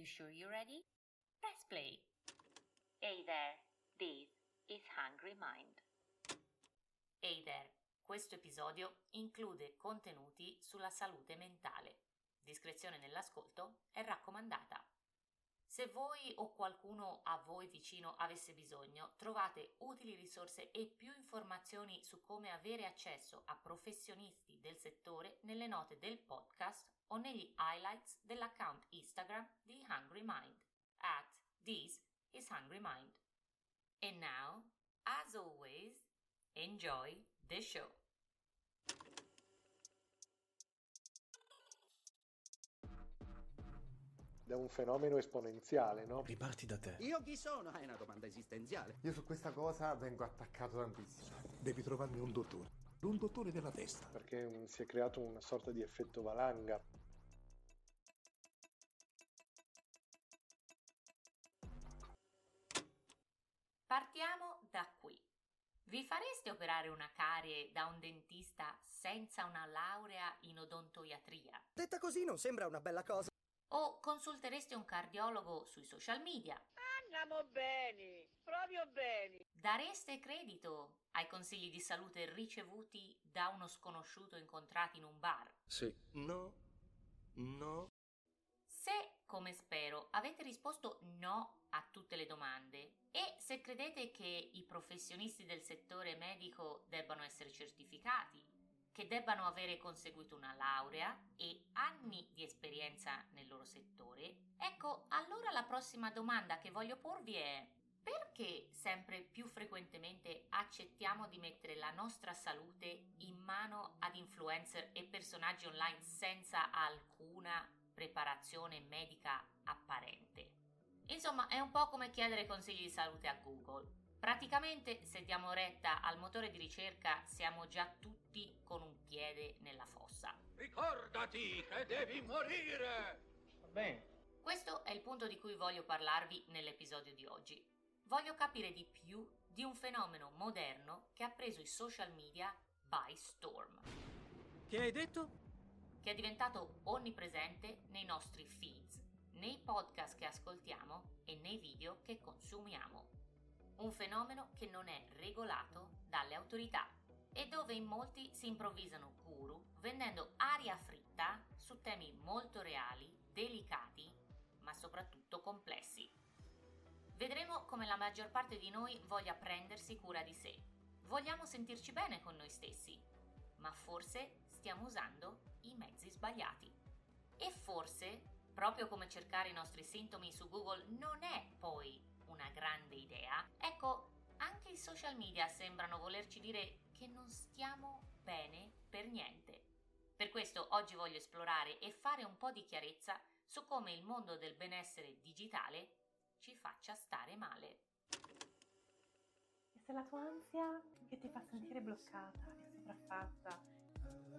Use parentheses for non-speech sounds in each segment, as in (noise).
You sure you're ready? Press play. Hey there, this is Hungry Mind. Hey there, questo episodio include contenuti sulla salute mentale. Discrezione nell'ascolto è raccomandata. Se voi o qualcuno a voi vicino avesse bisogno, trovate utili risorse e più informazioni su come avere accesso a professionisti del settore nelle note del podcast o negli highlights dell'account Instagram di Hungry Mind at This is Hungry Mind. And now, as always, enjoy the show. da un fenomeno esponenziale, no? Riparti da te. Io chi sono? È una domanda esistenziale. Io su questa cosa vengo attaccato tantissimo. Devi trovarmi un dottore. Un dottore della testa. Perché si è creato una sorta di effetto valanga. Partiamo da qui. Vi fareste operare una carie da un dentista senza una laurea in odontoiatria? Detta così non sembra una bella cosa. O consultereste un cardiologo sui social media? Andiamo bene, proprio bene. Dareste credito ai consigli di salute ricevuti da uno sconosciuto incontrato in un bar? Sì. No. No. Se, come spero, avete risposto no a tutte le domande e se credete che i professionisti del settore medico debbano essere certificati che debbano avere conseguito una laurea e anni di esperienza nel loro settore, ecco allora la prossima domanda che voglio porvi è perché sempre più frequentemente accettiamo di mettere la nostra salute in mano ad influencer e personaggi online senza alcuna preparazione medica apparente? Insomma, è un po' come chiedere consigli di salute a Google. Praticamente, se diamo retta al motore di ricerca, siamo già tutti con un piede nella fossa. Ricordati che devi morire! Va bene. Questo è il punto di cui voglio parlarvi nell'episodio di oggi. Voglio capire di più di un fenomeno moderno che ha preso i social media by storm. Che hai detto? Che è diventato onnipresente nei nostri feeds, nei podcast che ascoltiamo e nei video che consumiamo un fenomeno che non è regolato dalle autorità e dove in molti si improvvisano guru vendendo aria fritta su temi molto reali, delicati, ma soprattutto complessi. Vedremo come la maggior parte di noi voglia prendersi cura di sé. Vogliamo sentirci bene con noi stessi, ma forse stiamo usando i mezzi sbagliati. E forse, proprio come cercare i nostri sintomi su Google non è poi una grande idea, ecco, anche i social media sembrano volerci dire che non stiamo bene per niente. Per questo oggi voglio esplorare e fare un po' di chiarezza su come il mondo del benessere digitale ci faccia stare male. E se la tua ansia che ti fa sentire bloccata e sopraffatta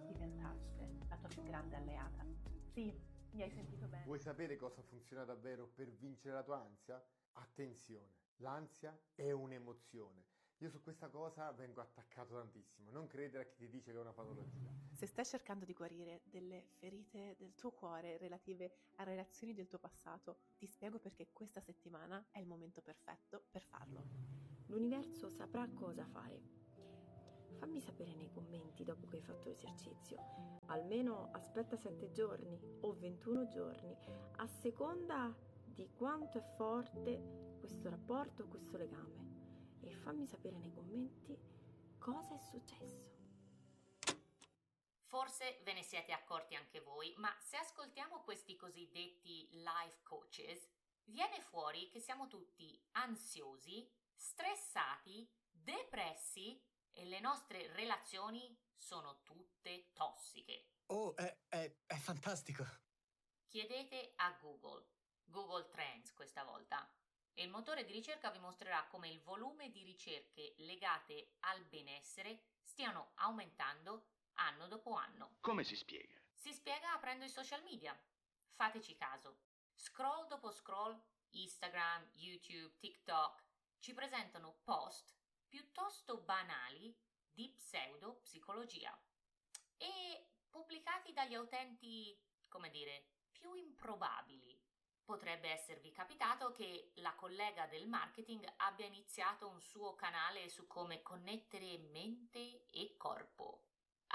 diventasse la tua più grande alleata? Sì, mi hai sentito bene. Vuoi sapere cosa funziona davvero per vincere la tua ansia? Attenzione, l'ansia è un'emozione. Io su questa cosa vengo attaccato tantissimo. Non credere a chi ti dice che è una patologia. Se stai cercando di guarire delle ferite del tuo cuore relative a relazioni del tuo passato, ti spiego perché questa settimana è il momento perfetto per farlo. L'universo saprà cosa fare. Fammi sapere nei commenti dopo che hai fatto l'esercizio. Almeno aspetta 7 giorni o 21 giorni, a seconda di quanto è forte questo rapporto, questo legame e fammi sapere nei commenti cosa è successo. Forse ve ne siete accorti anche voi, ma se ascoltiamo questi cosiddetti life coaches, viene fuori che siamo tutti ansiosi, stressati, depressi e le nostre relazioni sono tutte tossiche. Oh, è, è, è fantastico! Chiedete a Google Google Trends questa volta. E il motore di ricerca vi mostrerà come il volume di ricerche legate al benessere stiano aumentando anno dopo anno. Come si spiega? Si spiega aprendo i social media. Fateci caso. Scroll dopo scroll, Instagram, YouTube, TikTok ci presentano post piuttosto banali di pseudo-psicologia e pubblicati dagli utenti, come dire, più improbabili Potrebbe esservi capitato che la collega del marketing abbia iniziato un suo canale su come connettere mente e corpo.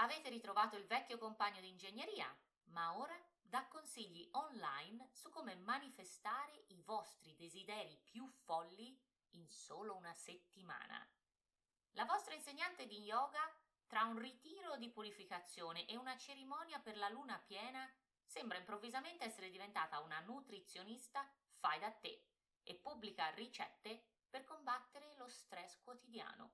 Avete ritrovato il vecchio compagno di ingegneria, ma ora dà consigli online su come manifestare i vostri desideri più folli in solo una settimana. La vostra insegnante di yoga, tra un ritiro di purificazione e una cerimonia per la luna piena, sembra improvvisamente essere diventata una nutrizionista fai da te e pubblica ricette per combattere lo stress quotidiano.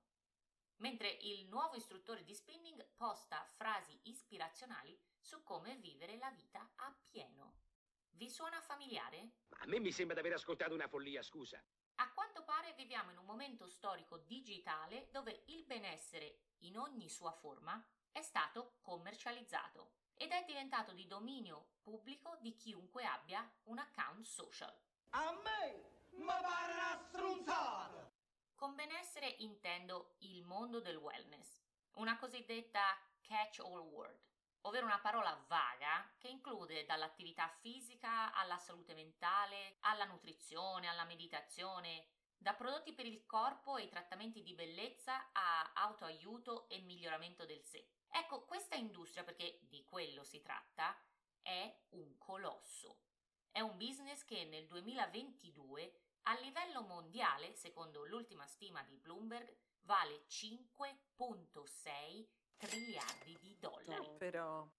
Mentre il nuovo istruttore di spinning posta frasi ispirazionali su come vivere la vita a pieno. Vi suona familiare? A me mi sembra di aver ascoltato una follia, scusa. A quanto pare viviamo in un momento storico digitale dove il benessere, in ogni sua forma, è stato commercializzato ed è diventato di dominio pubblico di chiunque abbia un account social. A me mi pare una stronzata! Con benessere intendo il mondo del wellness, una cosiddetta catch-all word, ovvero una parola vaga che include dall'attività fisica alla salute mentale, alla nutrizione, alla meditazione, da prodotti per il corpo e trattamenti di bellezza a autoaiuto e miglioramento del sé. Ecco, questa industria, perché di quello si tratta, è un colosso. È un business che nel 2022 a livello mondiale, secondo l'ultima stima di Bloomberg, vale 5.6 triliardi di dollari. No, però...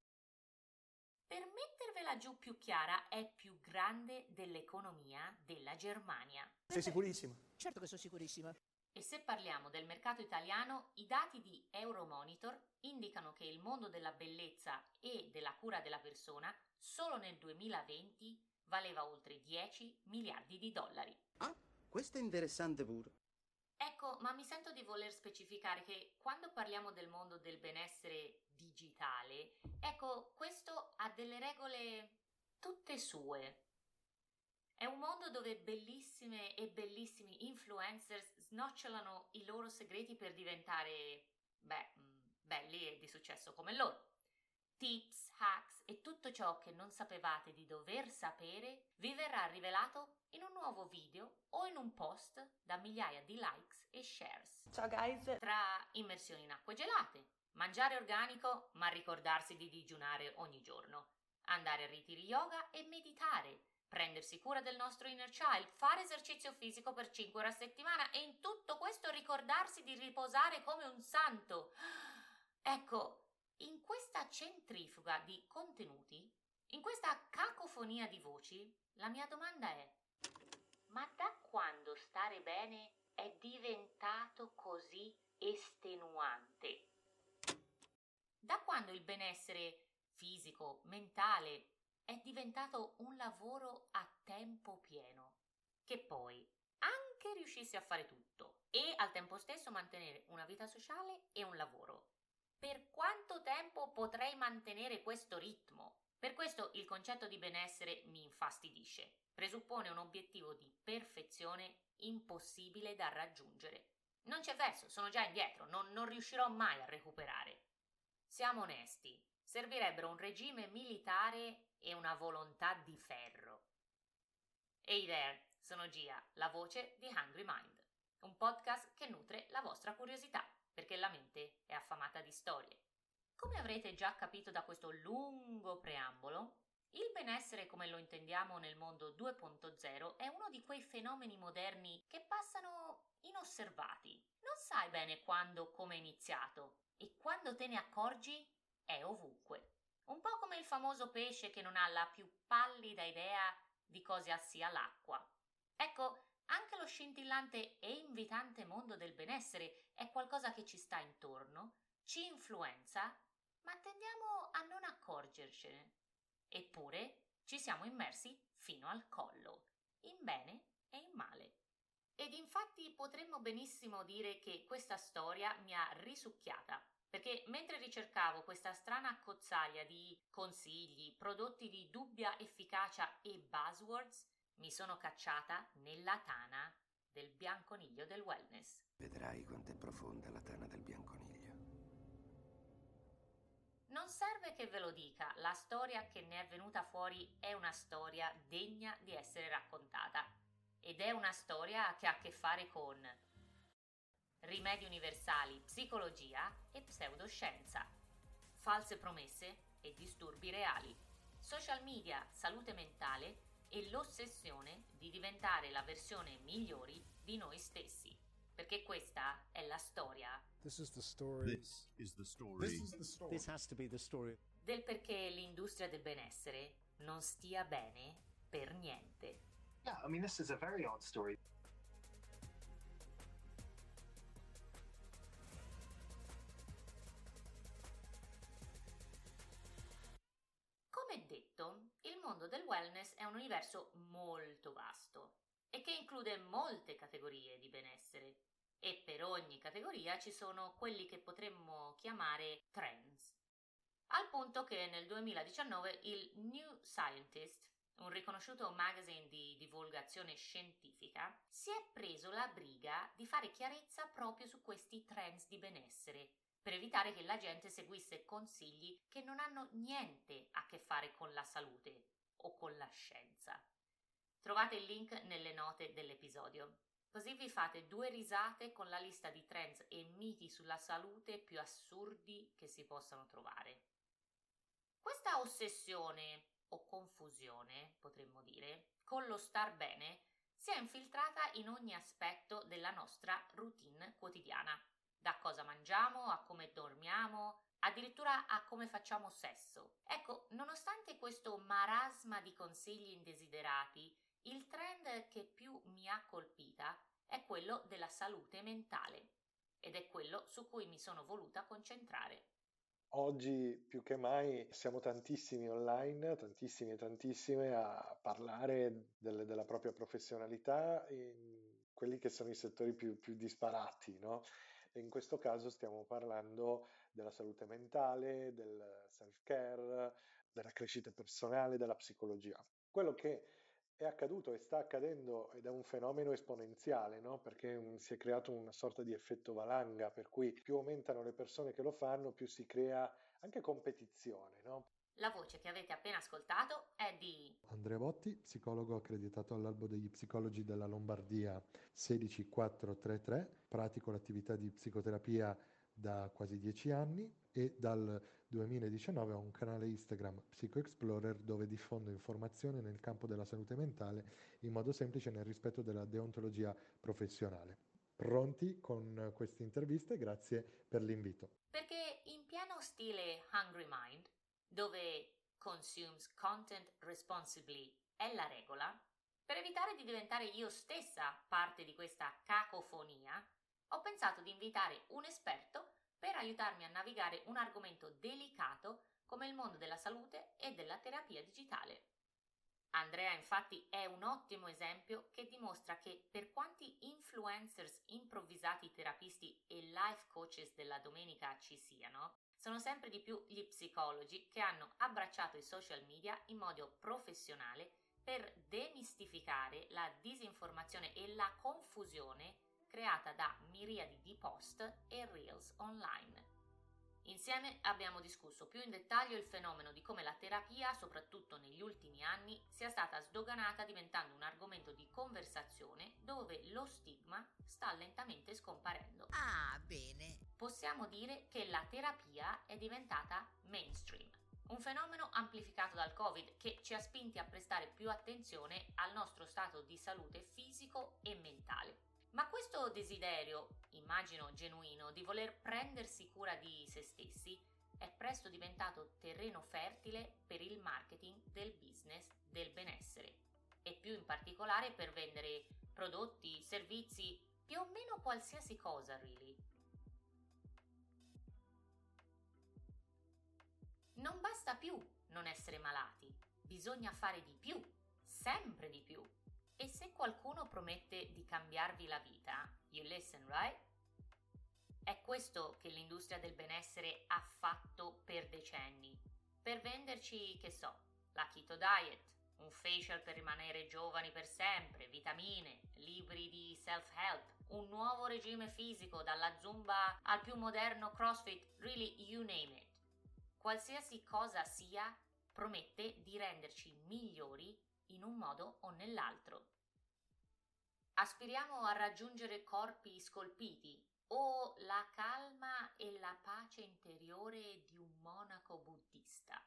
Per mettervela giù più chiara, è più grande dell'economia della Germania. Sei sicurissima? Certo che sono sicurissima. E se parliamo del mercato italiano, i dati di Euromonitor indicano che il mondo della bellezza e della cura della persona solo nel 2020 valeva oltre 10 miliardi di dollari. Ah, questo è interessante pure. Ecco, ma mi sento di voler specificare che quando parliamo del mondo del benessere digitale, ecco, questo ha delle regole tutte sue. È un mondo dove bellissime e bellissimi influencers snocciolano i loro segreti per diventare, beh, belli e di successo come loro. Tips, hacks e tutto ciò che non sapevate di dover sapere vi verrà rivelato in un nuovo video o in un post da migliaia di likes e shares. Ciao guys! Tra immersioni in acque gelate, mangiare organico ma ricordarsi di digiunare ogni giorno, andare a ritiri yoga e meditare, prendersi cura del nostro inner child, fare esercizio fisico per 5 ore a settimana e in tutto questo ricordarsi di riposare come un santo. (gasps) Ecco, in questa centrifuga di contenuti, in questa cacofonia di voci, la mia domanda è: ma da quando stare bene è diventato così estenuante? Da quando il benessere fisico, mentale, è diventato un lavoro a tempo pieno, che poi anche riuscissi a fare tutto e al tempo stesso mantenere una vita sociale e un lavoro. Per quanto tempo potrei mantenere questo ritmo? Per questo il concetto di benessere mi infastidisce. Presuppone un obiettivo di perfezione impossibile da raggiungere. Non c'è verso, sono già indietro, non, non riuscirò mai a recuperare. Siamo onesti, servirebbero un regime militare e una volontà di ferro. Hey there, sono Gia, la voce di Hungry Mind, un podcast che nutre la vostra curiosità, perché la mente è affamata di storie. Come avrete già capito da questo lungo preambolo, il benessere come lo intendiamo nel mondo 2.0 è uno di quei fenomeni moderni che passano inosservati. Non sai bene quando come è iniziato e quando te ne accorgi è ovunque. Un po' come il famoso pesce che non ha la più pallida idea di cosa sia l'acqua. Ecco, anche lo scintillante e invitante mondo del benessere è qualcosa che ci sta intorno, ci influenza, ma tendiamo a non accorgercene. Eppure ci siamo immersi fino al collo, in bene e in male. Ed infatti potremmo benissimo dire che questa storia mi ha risucchiata, perché mentre ricercavo questa strana accozzaglia di consigli, prodotti di dubbia efficacia e buzzwords, mi sono cacciata nella tana del bianconiglio del wellness. Vedrai quanto è profonda la tana del bianconiglio. Non serve che ve lo dica, la storia che ne è venuta fuori è una storia degna di essere raccontata ed è una storia che ha a che fare con rimedi universali, psicologia e pseudoscienza, false promesse e disturbi reali, social media, salute mentale e l'ossessione di diventare la versione migliori di noi stessi. Perché questa è la storia This is the story. This is the story. This is the story. This has to be the story. del perché l'industria del benessere non stia bene per niente. Yeah, I mean, this is a very odd story. È un universo molto vasto e che include molte categorie di benessere e per ogni categoria ci sono quelli che potremmo chiamare trends. Al punto che nel 2019 il New Scientist, un riconosciuto magazine di divulgazione scientifica, si è preso la briga di fare chiarezza proprio su questi trends di benessere, per evitare che la gente seguisse consigli che non hanno niente a che fare con la salute scienza. Trovate il link nelle note dell'episodio. Così vi fate due risate con la lista di trends e miti sulla salute più assurdi che si possano trovare. Questa ossessione o confusione, potremmo dire, con lo star bene si è infiltrata in ogni aspetto della nostra routine quotidiana, da cosa mangiamo a come dormiamo, addirittura a come facciamo sesso. Ecco, nonostante questo marasma di consigli indesiderati, il trend che più mi ha colpita è quello della salute mentale ed è quello su cui mi sono voluta concentrare. Oggi più che mai siamo tantissimi online, tantissimi e tantissime a parlare del- della propria professionalità in quelli che sono i settori più, più disparati, no? E in questo caso stiamo parlando della salute mentale, del self-care, della crescita personale, della psicologia. Quello che è accaduto e sta accadendo ed è un fenomeno esponenziale, no? Perché si è creato una sorta di effetto valanga, per cui più aumentano le persone che lo fanno, più si crea anche competizione, no? La voce che avete appena ascoltato è di Andrea Botti, psicologo accreditato all'Albo degli Psicologi della Lombardia 16433, pratico l'attività di psicoterapia da quasi dieci anni e dal 2019 ho un canale Instagram PsychoExplorer dove diffondo informazioni nel campo della salute mentale in modo semplice nel rispetto della deontologia professionale. Pronti con queste interviste? Grazie per l'invito. perché in pieno stile Hungry Mind, dove consumes content responsibly è la regola, per evitare di diventare io stessa parte di questa cacofonia, ho pensato di invitare un esperto per aiutarmi a navigare un argomento delicato come il mondo della salute e della terapia digitale. Andrea infatti è un ottimo esempio che dimostra che per quanti influencers improvvisati terapisti e life coaches della domenica ci siano, sono sempre di più gli psicologi che hanno abbracciato i social media in modo professionale per demistificare la disinformazione e la confusione creata da miriadi di post e reels online. Insieme abbiamo discusso più in dettaglio il fenomeno di come la terapia, soprattutto negli ultimi anni, sia stata sdoganata diventando un argomento di conversazione dove lo stigma sta lentamente scomparendo. Ah, bene. Possiamo dire che la terapia è diventata mainstream. Un fenomeno amplificato dal Covid che ci ha spinti a prestare più attenzione al nostro stato di salute fisico e mentale. Ma questo desiderio, immagino genuino, di voler prendersi cura di se stessi è presto diventato terreno fertile per il marketing del business del benessere e più in particolare per vendere prodotti, servizi, più o meno qualsiasi cosa, really. Non basta più non essere malati, bisogna fare di più, sempre di più. E se qualcuno promette di cambiarvi la vita, you listen, right? È questo che l'industria del benessere ha fatto per decenni, per venderci, che so, la keto diet, un facial per rimanere giovani per sempre, vitamine, libri di self-help, un nuovo regime fisico dalla zumba al più moderno CrossFit, really you name it. qualsiasi cosa sia, promette di renderci migliori in un modo o nell'altro. Aspiriamo a raggiungere corpi scolpiti o la calma e la pace interiore di un monaco buddista.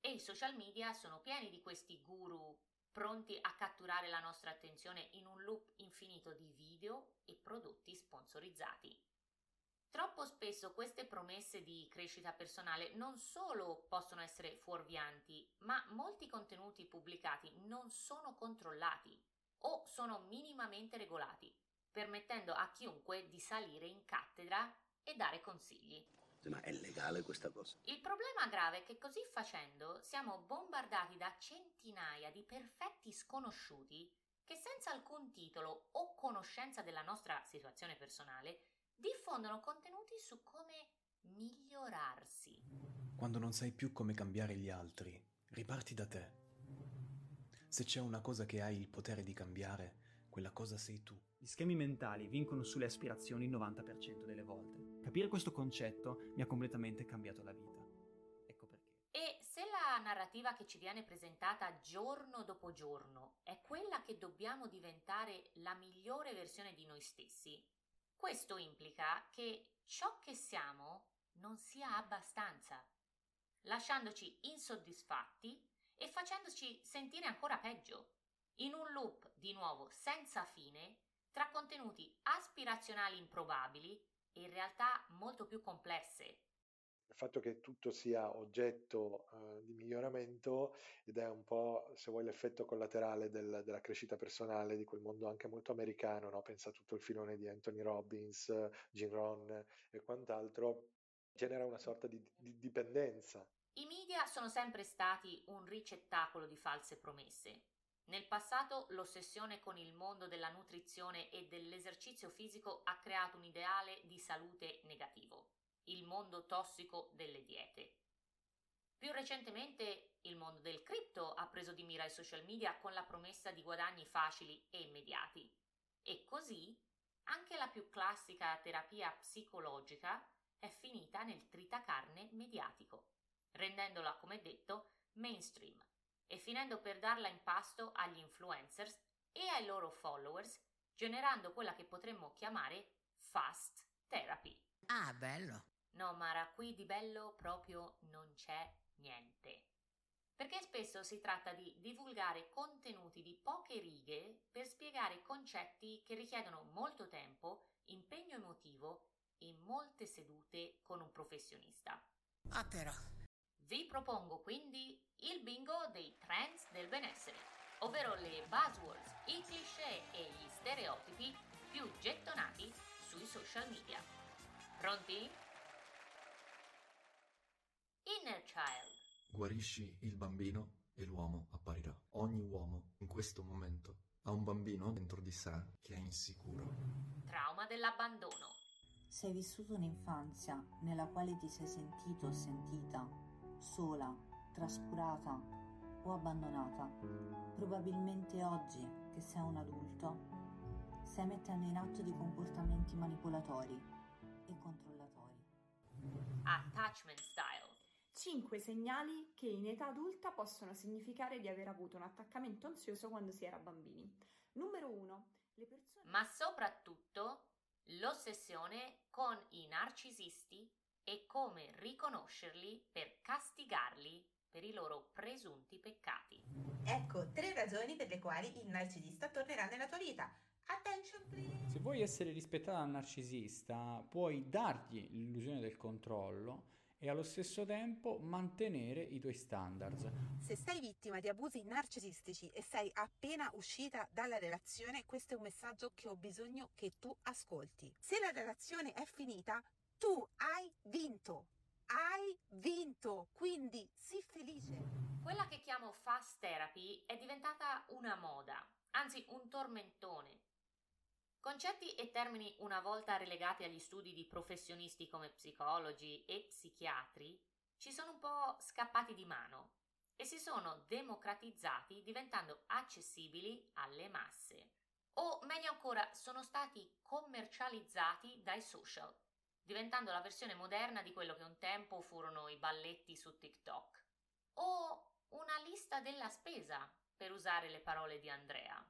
E i social media sono pieni di questi guru pronti a catturare la nostra attenzione in un loop infinito di video e prodotti sponsorizzati. Troppo spesso queste promesse di crescita personale non solo possono essere fuorvianti, ma molti contenuti pubblicati non sono controllati o sono minimamente regolati, permettendo a chiunque di salire in cattedra e dare consigli. Ma è legale questa cosa? Il problema grave è che così facendo siamo bombardati da centinaia di perfetti sconosciuti che senza alcun titolo o conoscenza della nostra situazione personale diffondono contenuti su come migliorarsi. Quando non sai più come cambiare gli altri, riparti da te. Se c'è una cosa che hai il potere di cambiare, quella cosa sei tu. Gli schemi mentali vincono sulle aspirazioni il 90% delle volte. Capire questo concetto mi ha completamente cambiato la vita. Ecco perché. E se la narrativa che ci viene presentata giorno dopo giorno è quella che dobbiamo diventare la migliore versione di noi stessi, questo implica che ciò che siamo non sia abbastanza, lasciandoci insoddisfatti e facendoci sentire ancora peggio, in un loop di nuovo senza fine tra contenuti aspirazionali improbabili e realtà molto più complesse. Il fatto che tutto sia oggetto uh, di miglioramento ed è un po', se vuoi, l'effetto collaterale del, della crescita personale di quel mondo anche molto americano, no? pensa a tutto il filone di Anthony Robbins, Jim Rohn e quant'altro, genera una sorta di, di dipendenza. I media sono sempre stati un ricettacolo di false promesse. Nel passato l'ossessione con il mondo della nutrizione e dell'esercizio fisico ha creato un ideale di salute negativo, il mondo tossico delle diete. Più recentemente il mondo del cripto ha preso di mira i social media con la promessa di guadagni facili e immediati. E così anche la più classica terapia psicologica è finita nel tritacarne mediatico, rendendola, come detto, mainstream e finendo per darla in pasto agli influencers e ai loro followers, generando quella che potremmo chiamare fast therapy. Ah, bello. No, Mara, qui di bello proprio non c'è niente. Perché spesso si tratta di divulgare contenuti di poche righe per spiegare concetti che richiedono molto tempo, impegno emotivo e molte sedute con un professionista. Ah, però. Vi propongo quindi il bingo dei trends del benessere, ovvero le buzzwords, i cliché e gli stereotipi più gettonati sui social media. Pronti? Inner Child. Guarisci il bambino e l'uomo apparirà. Ogni uomo in questo momento ha un bambino dentro di sé che è insicuro. Trauma dell'abbandono. Se hai vissuto un'infanzia nella quale ti sei sentito o sentita sola, trascurata o abbandonata, probabilmente oggi che sei un adulto stai mettendo in atto dei comportamenti manipolatori e controllatori. Attachment style. 5 segnali che in età adulta possono significare di aver avuto un attaccamento ansioso quando si era bambini. Numero 1. Le persone... Ma soprattutto l'ossessione con i narcisisti e come riconoscerli per castigarli per i loro presunti peccati. Ecco tre ragioni per le quali il narcisista tornerà nella tua vita. Attention please! Se vuoi essere rispettata dal narcisista, puoi dargli l'illusione del controllo e allo stesso tempo mantenere i tuoi standards. Se sei vittima di abusi narcisistici e sei appena uscita dalla relazione, questo è un messaggio che ho bisogno che tu ascolti. Se la relazione è finita, tu hai vinto. Hai vinto, quindi sii felice. Quella che chiamo fast therapy è diventata una moda, anzi un tormentone. Concetti e termini una volta relegati agli studi di professionisti come psicologi e psichiatri ci sono un po' scappati di mano e si sono democratizzati diventando accessibili alle masse. O meglio ancora, sono stati commercializzati dai social. diventando la versione moderna di quello che un tempo furono i balletti su TikTok. O una lista della spesa, per usare le parole di Andrea.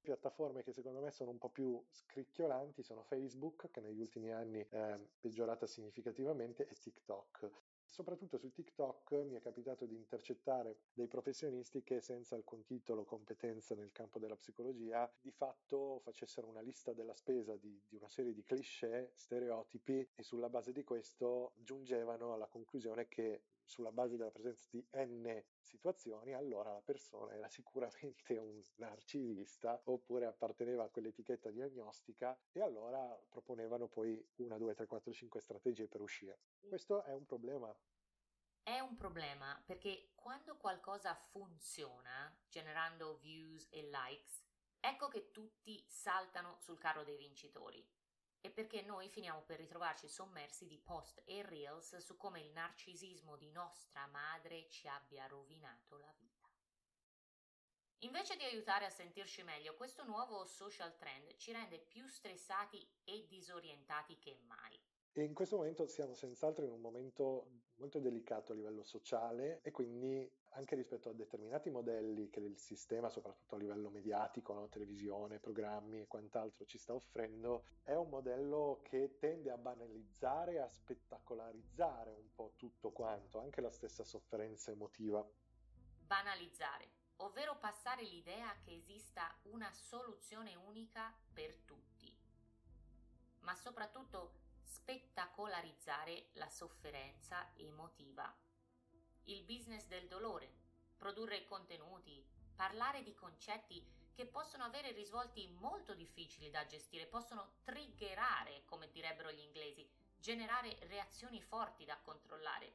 Piattaforme che secondo me sono un po' più scricchiolanti sono Facebook, che negli ultimi anni è peggiorata significativamente, e TikTok. Soprattutto su TikTok mi è capitato di intercettare dei professionisti che senza alcun titolo o competenza nel campo della psicologia di fatto facessero una lista della spesa di, di, una serie di cliché, stereotipi e sulla base di questo giungevano alla conclusione che sulla base della presenza di n situazioni, allora la persona era sicuramente un narcisista oppure apparteneva a quell'etichetta diagnostica e allora proponevano poi una, due, tre, quattro, cinque strategie per uscire. Questo è un problema. È un problema perché quando qualcosa funziona, generando views e likes, ecco che tutti saltano sul carro dei vincitori e perché noi finiamo per ritrovarci sommersi di post e reels su come il narcisismo di nostra madre ci abbia rovinato la vita. Invece di aiutare a sentirci meglio, questo nuovo social trend ci rende più stressati e disorientati che mai. E in questo momento siamo senz'altro in un momento molto delicato a livello sociale e quindi anche rispetto a determinati modelli che il sistema, soprattutto a livello mediatico, no? televisione, programmi e quant'altro ci sta offrendo, è un modello che tende a banalizzare, a spettacolarizzare un po' tutto quanto, anche la stessa sofferenza emotiva. Banalizzare, ovvero passare l'idea che esista una soluzione unica per tutti, ma soprattutto spettacolarizzare la sofferenza emotiva. Il business del dolore, produrre contenuti, parlare di concetti che possono avere risvolti molto difficili da gestire, possono triggerare, come direbbero gli inglesi, generare reazioni forti da controllare.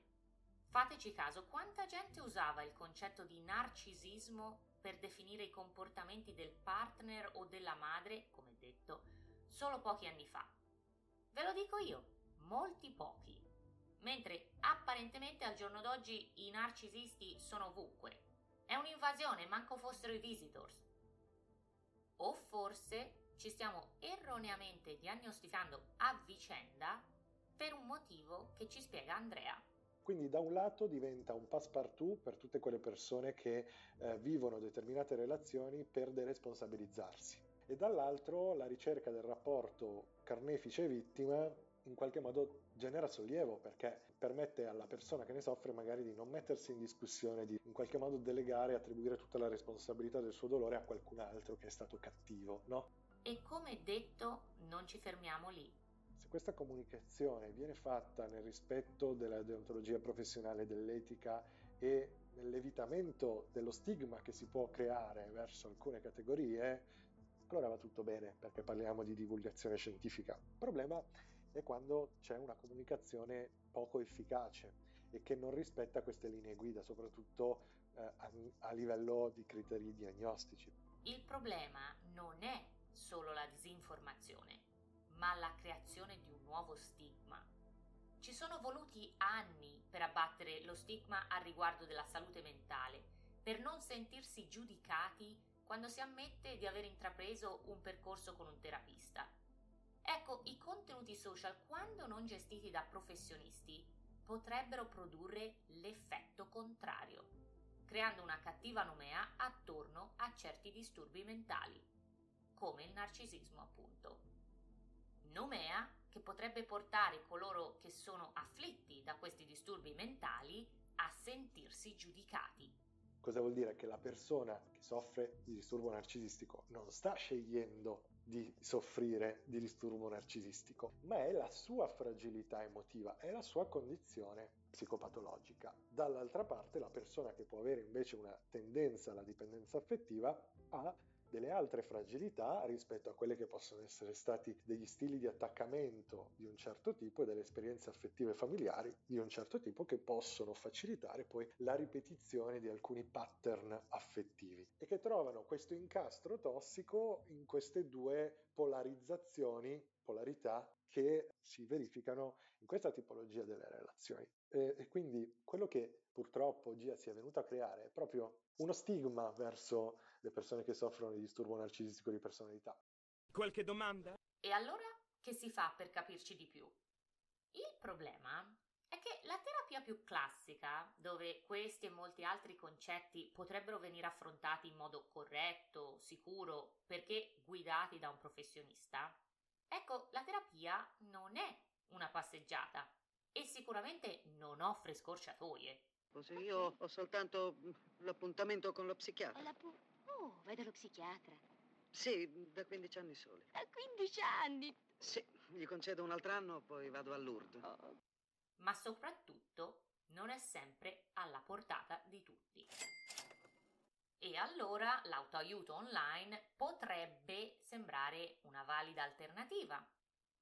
Fateci caso, quanta gente usava il concetto di narcisismo per definire i comportamenti del partner o della madre, come detto, solo pochi anni fa. Ve lo dico io, molti pochi. Mentre apparentemente al giorno d'oggi i narcisisti sono ovunque. È un'invasione, manco fossero i visitors. O forse ci stiamo erroneamente diagnosticando a vicenda per un motivo che ci spiega Andrea. Quindi da un lato diventa un passepartout per tutte quelle persone che eh, vivono determinate relazioni per deresponsabilizzarsi e dall'altro la ricerca del rapporto carnefice-vittima in qualche modo genera sollievo perché permette alla persona che ne soffre magari di non mettersi in discussione, di in qualche modo delegare e attribuire tutta la responsabilità del suo dolore a qualcun altro che è stato cattivo, no? E come detto, non ci fermiamo lì. Se questa comunicazione viene fatta nel rispetto della deontologia professionale, dell'etica e nell'evitamento dello stigma che si può creare verso alcune categorie, allora va tutto bene perché parliamo di divulgazione scientifica. Il problema è quando c'è una comunicazione poco efficace e che non rispetta queste linee guida, soprattutto eh, a, a livello di criteri diagnostici. Il problema non è solo la disinformazione, ma la creazione di un nuovo stigma. Ci sono voluti anni per abbattere lo stigma a riguardo della salute mentale, per non sentirsi giudicati quando si ammette di aver intrapreso un percorso con un terapista. Ecco, i contenuti social, quando non gestiti da professionisti, potrebbero produrre l'effetto contrario, creando una cattiva nomea attorno a certi disturbi mentali, come il narcisismo appunto. Nomea che potrebbe portare coloro che sono afflitti da questi disturbi mentali a sentirsi giudicati Cosa vuol dire? Che la persona che soffre di disturbo narcisistico non sta scegliendo di soffrire di disturbo narcisistico, ma è la sua fragilità emotiva, è la sua condizione psicopatologica. Dall'altra parte la persona che può avere invece una tendenza alla dipendenza affettiva ha delle altre fragilità rispetto a quelle che possono essere stati degli stili di attaccamento di un certo tipo e delle esperienze affettive familiari di un certo tipo che possono facilitare poi la ripetizione di alcuni pattern affettivi e che trovano questo incastro tossico in queste due polarizzazioni, polarità che si verificano in questa tipologia delle relazioni. E, e quindi quello che purtroppo oggi si è venuto a creare è proprio uno stigma verso le persone che soffrono di disturbo narcisistico di personalità. Qualche domanda? E allora che si fa per capirci di più? Il problema è che la terapia più classica, dove questi e molti altri concetti potrebbero venire affrontati in modo corretto, sicuro, perché guidati da un professionista, ecco, la terapia non è una passeggiata e sicuramente non offre scorciatoie. Così io ho soltanto l'appuntamento con lo psichiatra. Oh, vai dallo psichiatra. Sì, da 15 anni soli. Da 15 anni? Sì, gli concedo un altro anno, poi vado a Lourdes. Oh. Ma soprattutto non è sempre alla portata di tutti. E allora l'autoaiuto online potrebbe sembrare una valida alternativa.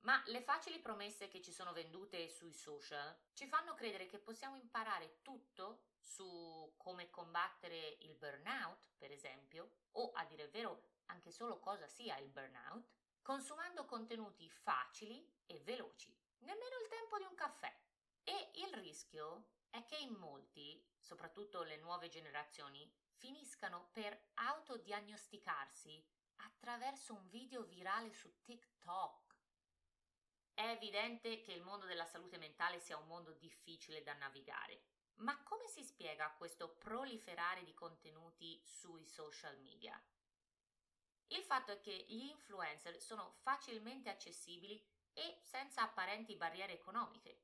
Ma le facili promesse che ci sono vendute sui social ci fanno credere che possiamo imparare tutto su come combattere il burnout, per esempio, o a dire il vero anche solo cosa sia il burnout, consumando contenuti facili e veloci, nemmeno il tempo di un caffè. E il rischio è che in molti, soprattutto le nuove generazioni, finiscano per autodiagnosticarsi attraverso un video virale su TikTok. È evidente che il mondo della salute mentale sia un mondo difficile da navigare, ma come si spiega questo proliferare di contenuti sui social media? Il fatto è che gli influencer sono facilmente accessibili e senza apparenti barriere economiche.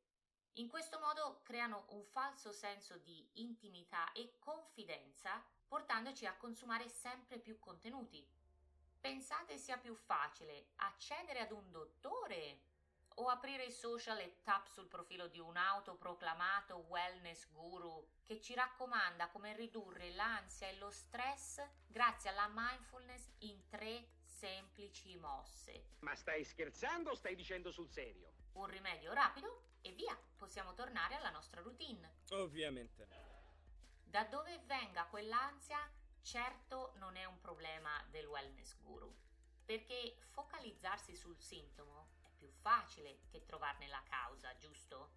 In questo modo creano un falso senso di intimità e confidenza, portandoci a consumare sempre più contenuti. Pensate sia più facile accedere ad un dottore o aprire i social e tap sul profilo di un autoproclamato wellness guru che ci raccomanda come ridurre l'ansia e lo stress grazie alla mindfulness in tre semplici mosse. Ma stai scherzando o stai dicendo sul serio? Un rimedio rapido e via, possiamo tornare alla nostra routine. Ovviamente. Da dove venga quell'ansia, certo non è un problema del wellness guru, perché focalizzarsi sul sintomo facile che trovarne la causa, giusto?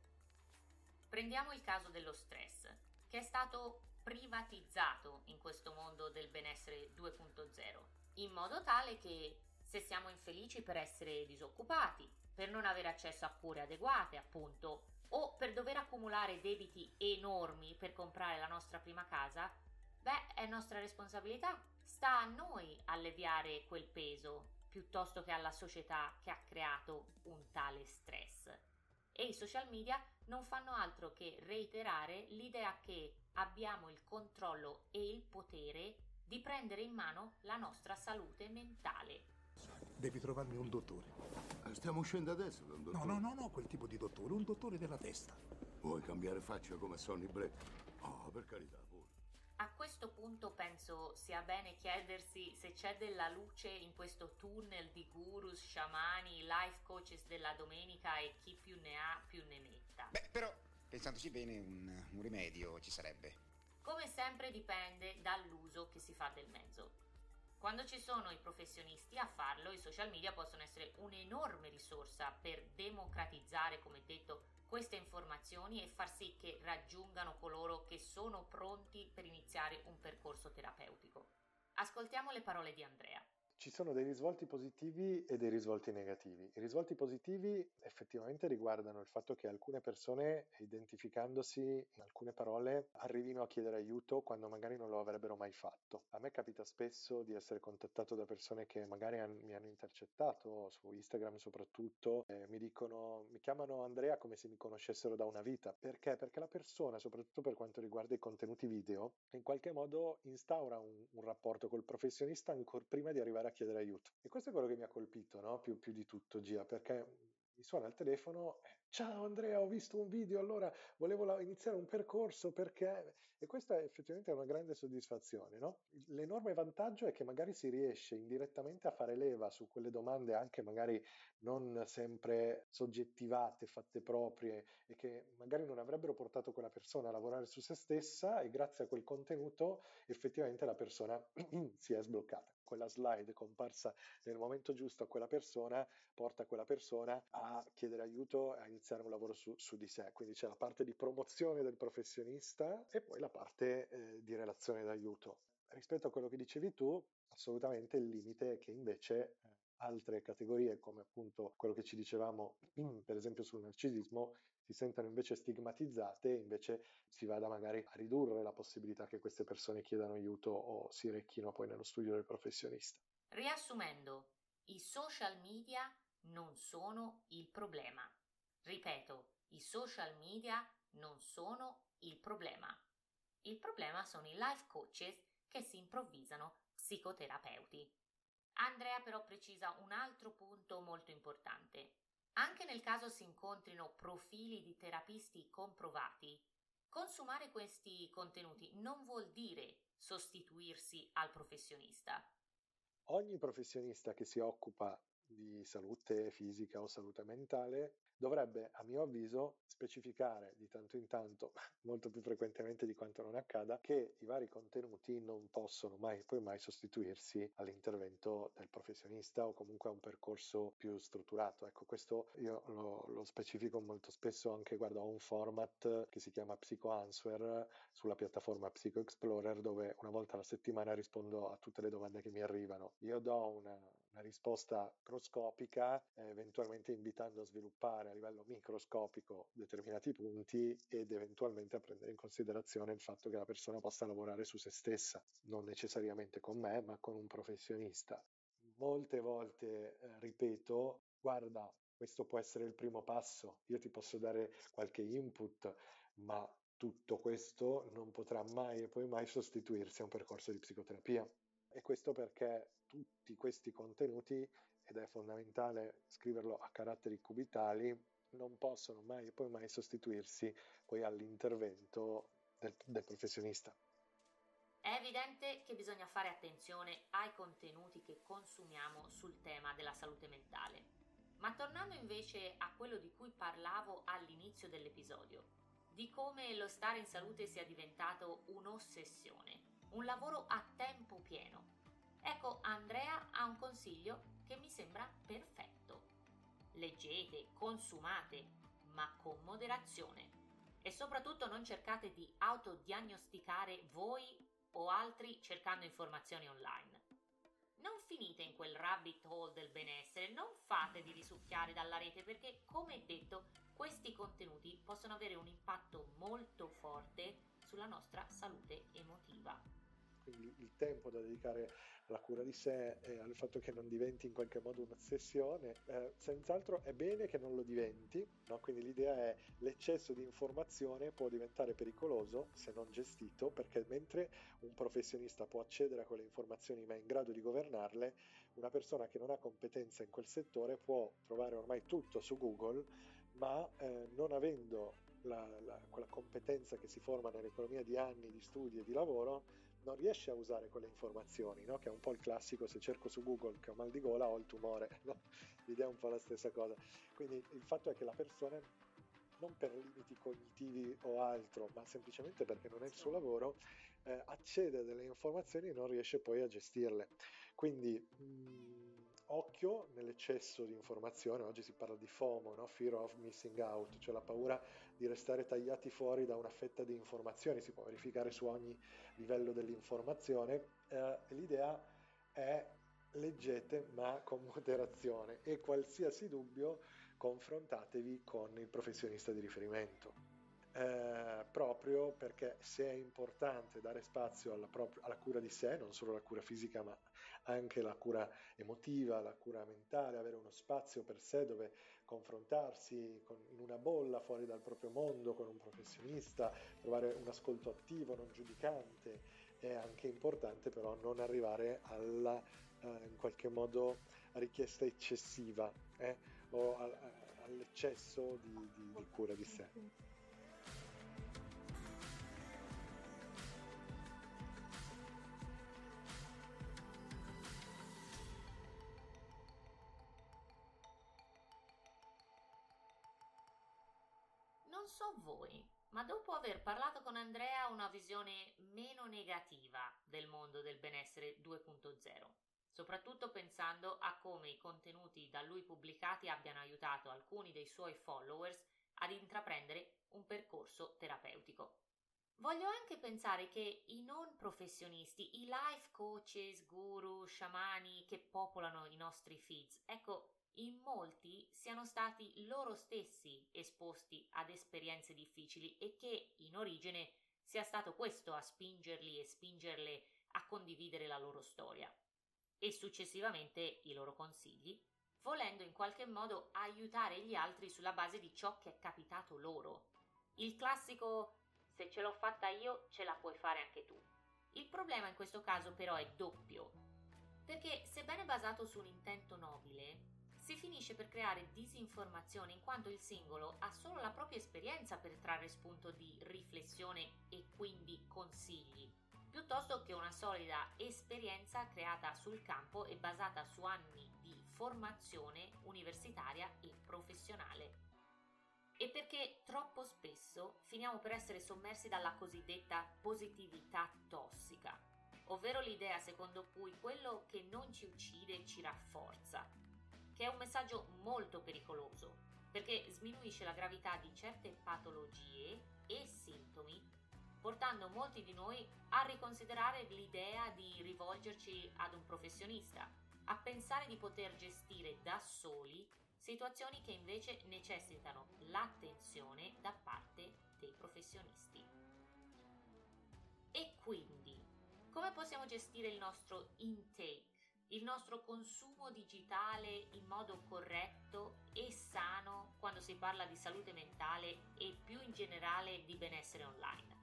Prendiamo il caso dello stress, che è stato privatizzato in questo mondo del benessere 2.0, in modo tale che se siamo infelici per essere disoccupati, per non avere accesso a cure adeguate, appunto, o per dover accumulare debiti enormi per comprare la nostra prima casa, beh, è nostra responsabilità. Sta a noi alleviare quel peso piuttosto che alla società che ha creato un tale stress. E i social media non fanno altro che reiterare l'idea che abbiamo il controllo e il potere di prendere in mano la nostra salute mentale. Devi trovarmi un dottore. Stiamo uscendo adesso da un dottore. No, no, no, no, quel tipo di dottore, un dottore della testa. Vuoi cambiare faccia come Sonny Black? Oh, per carità. A questo punto penso sia bene chiedersi se c'è della luce in questo tunnel di gurus, sciamani, life coaches della domenica e chi più ne ha più ne metta. Beh, però, pensandoci bene, un, un rimedio ci sarebbe. Come sempre dipende dall'uso che si fa del mezzo. Quando ci sono i professionisti a farlo, i social media possono essere un'enorme risorsa per democratizzare, come detto, queste informazioni e far sì che raggiungano coloro che sono pronti per iniziare un percorso terapeutico. Ascoltiamo le parole di Andrea. Ci sono dei risvolti positivi e dei risvolti negativi. I risvolti positivi effettivamente riguardano il fatto che alcune persone, identificandosi in alcune parole, arrivino a chiedere aiuto quando magari non lo avrebbero mai fatto. A me capita spesso di essere contattato da persone che magari han, mi hanno intercettato su Instagram soprattutto, mi dicono, mi chiamano Andrea come se mi conoscessero da una vita. Perché? Perché la persona, soprattutto per quanto riguarda i contenuti video, in qualche modo instaura un, un rapporto col professionista ancora prima di arrivare a chiedere aiuto. E questo è quello che mi ha colpito, no? più, più, di tutto, Gia, perché mi suona il telefono, ciao Andrea, ho visto un video, allora volevo iniziare un percorso perché... E questa è effettivamente una grande soddisfazione, no? L'enorme vantaggio è che magari si riesce indirettamente a fare leva su quelle domande anche magari non sempre soggettivate, fatte proprie e che magari non avrebbero portato quella persona a lavorare su se stessa e grazie a quel contenuto effettivamente la persona (clears throat) si è sbloccata quella slide comparsa nel momento giusto a quella persona porta quella persona a chiedere aiuto e a iniziare un lavoro su, su di sé. Quindi c'è la parte di promozione del professionista e poi la parte eh, di relazione d'aiuto. Rispetto a quello che dicevi tu, assolutamente il limite è che invece eh, altre categorie come appunto quello che ci dicevamo per esempio sul narcisismo si sentono invece stigmatizzate invece si vada magari a ridurre la possibilità che queste persone chiedano aiuto o si recchino poi nello studio del professionista. Riassumendo, i social media non sono il problema. Ripeto, i social media non sono il problema. Il problema sono i life coaches che si improvvisano psicoterapeuti. Andrea però precisa un altro punto molto importante. Anche nel caso si incontrino profili di terapisti comprovati, consumare questi contenuti non vuol dire sostituirsi al professionista. Ogni professionista che si occupa di salute fisica o salute mentale dovrebbe, a mio avviso, specificare di tanto in tanto, (laughs) molto più frequentemente di quanto non accada, che i vari contenuti non possono mai e poi mai sostituirsi all'intervento del professionista o comunque a un percorso più strutturato. Ecco, questo io lo, lo specifico molto spesso anche, guardo, a un format che si chiama Psycho Answer sulla piattaforma Psycho Explorer dove una volta alla settimana rispondo a tutte le domande che mi arrivano. Io do una, una risposta croscopica, eh, eventualmente invitando a sviluppare a livello microscopico determinati punti ed eventualmente a prendere in considerazione il fatto che la persona possa lavorare su se stessa, non necessariamente con me, ma con un professionista. Molte volte eh, ripeto, guarda, questo può essere il primo passo, io ti posso dare qualche input, ma tutto questo non potrà mai e poi mai sostituirsi a un percorso di psicoterapia. E questo perché tutti questi contenuti, ed è fondamentale scriverlo a caratteri cubitali, non possono mai e poi mai sostituirsi poi all'intervento del, del professionista. È evidente che bisogna fare attenzione ai contenuti che consumiamo sul tema della salute mentale. Ma tornando invece a quello di cui parlavo all'inizio dell'episodio, di come lo stare in salute sia diventato un'ossessione, un lavoro a tempo pieno, Ecco, Andrea ha un consiglio che mi sembra perfetto. Leggete, consumate, ma con moderazione. E soprattutto non cercate di autodiagnosticare voi o altri cercando informazioni online. Non finite in quel rabbit hole del benessere, non fate di risucchiare dalla rete perché, come detto, questi contenuti possono avere un impatto molto forte sulla nostra salute emotiva. Quindi il tempo da dedicare alla cura di sé e al fatto che non diventi in qualche modo un'ossessione, eh, senz'altro è bene che non lo diventi, no? quindi l'idea è l'eccesso di informazione può diventare pericoloso se non gestito, perché mentre un professionista può accedere a quelle informazioni ma è in grado di governarle, una persona che non ha competenza in quel settore può trovare ormai tutto su Google, ma eh, non avendo la, la, quella competenza che si forma nell'economia di anni di studio e di lavoro, non riesce a usare quelle informazioni, no? che è un po' il classico, se cerco su Google che ho mal di gola ho il tumore, (laughs) no? l'idea è un po' la stessa cosa. Quindi il fatto è che la persona, non per limiti cognitivi o altro, ma semplicemente perché non è il suo lavoro, eh, accede a delle informazioni e non riesce poi a gestirle. Quindi mh, mm, occhio nell'eccesso di informazione, oggi si parla di FOMO, no? Fear of Missing Out, cioè la paura di restare tagliati fuori da una fetta di informazioni, si può verificare su ogni livello dell'informazione. Eh, l'idea è leggete ma con moderazione e qualsiasi dubbio confrontatevi con il professionista di riferimento. Eh, proprio perché se è importante dare spazio alla, prop- alla, cura di sé, non solo la cura fisica, ma anche la cura emotiva, la cura mentale, avere uno spazio per sé dove confrontarsi con, in una bolla fuori dal proprio mondo con un professionista, trovare un ascolto attivo, non giudicante, è anche importante però non arrivare alla, eh, in qualche modo, richiesta eccessiva eh, o a, a, all'eccesso di, di, di cura di sé. So voi, ma dopo aver parlato con Andrea una visione meno negativa del mondo del benessere 2.0, soprattutto pensando a come i contenuti da lui pubblicati abbiano aiutato alcuni dei suoi followers ad intraprendere un percorso terapeutico. Voglio anche pensare che i non professionisti, i life coaches, guru, sciamani che popolano i nostri feeds, ecco, in molti siano stati loro stessi esposti ad esperienze difficili e che in origine sia stato questo a spingerli e spingerle a condividere la loro storia e successivamente i loro consigli, volendo in qualche modo aiutare gli altri sulla base di ciò che è capitato loro. Il classico se ce l'ho fatta io, ce la puoi fare anche tu. Il problema in questo caso però è doppio, perché sebbene basato su un intento nobile, si finisce per creare disinformazione in quanto il singolo ha solo la propria esperienza per trarre spunto di riflessione e quindi consigli, piuttosto che una solida esperienza creata sul campo e basata su anni di formazione universitaria e professionale. E perché troppo spesso finiamo per essere sommersi dalla cosiddetta positività tossica, ovvero l'idea secondo cui quello che non ci uccide ci rafforza, che è un messaggio molto pericoloso, perché sminuisce la gravità di certe patologie e sintomi, portando molti di noi a riconsiderare l'idea di rivolgerci ad un professionista, a pensare di poter gestire da soli situazioni che invece necessitano l'attenzione da parte dei professionisti. E quindi, come possiamo gestire il nostro intake, il nostro consumo digitale in modo corretto e sano quando si parla di salute mentale e più in generale di benessere online?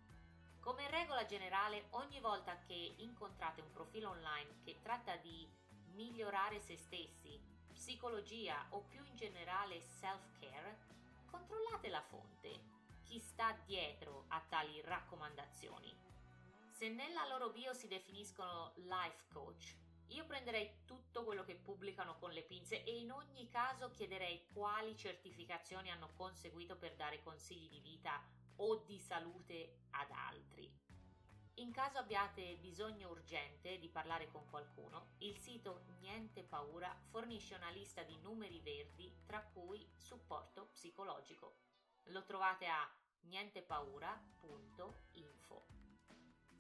Come regola generale, ogni volta che incontrate un profilo online che tratta di migliorare se stessi, psicologia o più in generale self-care, controllate la fonte, chi sta dietro a tali raccomandazioni. Se nella loro bio si definiscono life coach, io prenderei tutto quello che pubblicano con le pinze e in ogni caso chiederei quali certificazioni hanno conseguito per dare consigli di vita o di salute ad altri. In caso abbiate bisogno urgente di parlare con qualcuno, il sito Niente Paura fornisce una lista di numeri verdi tra cui supporto psicologico. Lo trovate a nientepaura.info.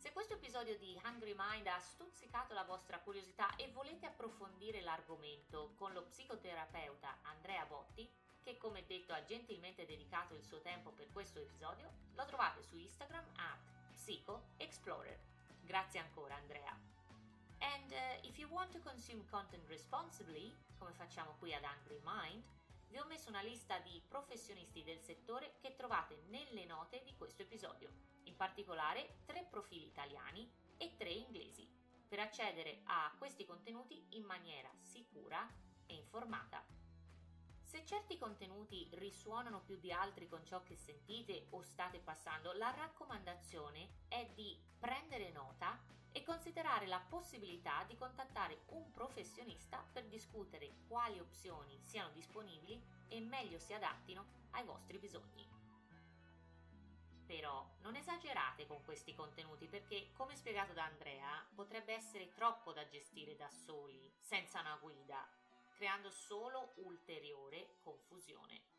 Se questo episodio di Hungry Mind ha stuzzicato la vostra curiosità e volete approfondire l'argomento con lo psicoterapeuta Andrea Botti, che come detto ha gentilmente dedicato il suo tempo per questo episodio, lo trovate su Instagram at Psycho Explorer. Grazie ancora Andrea. And uh, if you want to consume content responsibly, come facciamo qui ad Angry Mind, vi ho messo una lista di professionisti del settore che trovate nelle note di questo episodio, in particolare tre profili italiani e tre inglesi, per accedere a questi contenuti in maniera sicura e informata. Se certi contenuti risuonano più di altri con ciò che sentite o state passando, la raccomandazione è di prendere nota e considerare la possibilità di contattare un professionista per discutere quali opzioni siano disponibili e meglio si adattino ai vostri bisogni. Però non esagerate con questi contenuti perché, come spiegato da Andrea, potrebbe essere troppo da gestire da soli, senza una guida creando solo ulteriore confusione.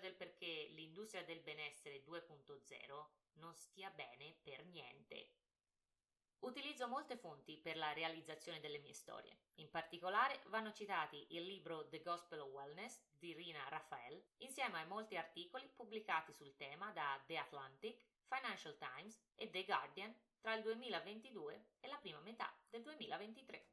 Del perché l'industria del benessere 2.0 non stia bene per niente. Utilizzo molte fonti per la realizzazione delle mie storie. In particolare vanno citati il libro The Gospel of Wellness di Rina Raphael, insieme a molti articoli pubblicati sul tema da The Atlantic, Financial Times e The Guardian tra il 2022 e la prima metà del 2023.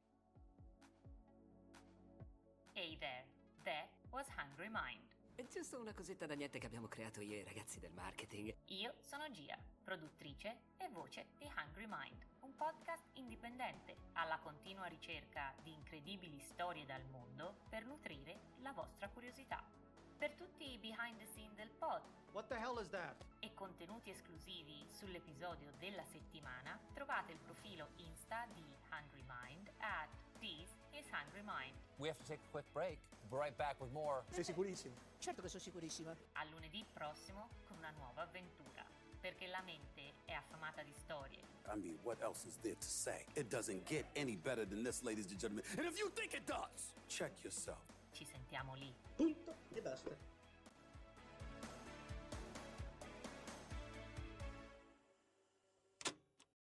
Hey there, that was Hungry Mind. È giusto una cosetta da niente che abbiamo creato io e i ragazzi del marketing. Io sono Gia, produttrice e voce di Hungry Mind, un podcast indipendente alla continua ricerca di incredibili storie dal mondo per nutrire la vostra curiosità. Per tutti i behind the scene del pod What the hell is that? e contenuti esclusivi sull'episodio della settimana, trovate il profilo Insta di Hungry Mind at This is Hungry Mind. We have to take a quick break. We'll be right back with more. Sei sicurissimo? Certo che sono sicurissima. A lunedì prossimo con una nuova avventura. perché la mente è affamata di storie. I mean, what else is there to say? It doesn't get any better than this, ladies and gentlemen. And if you think it does, check yourself. Ci sentiamo lì. Punto e basta.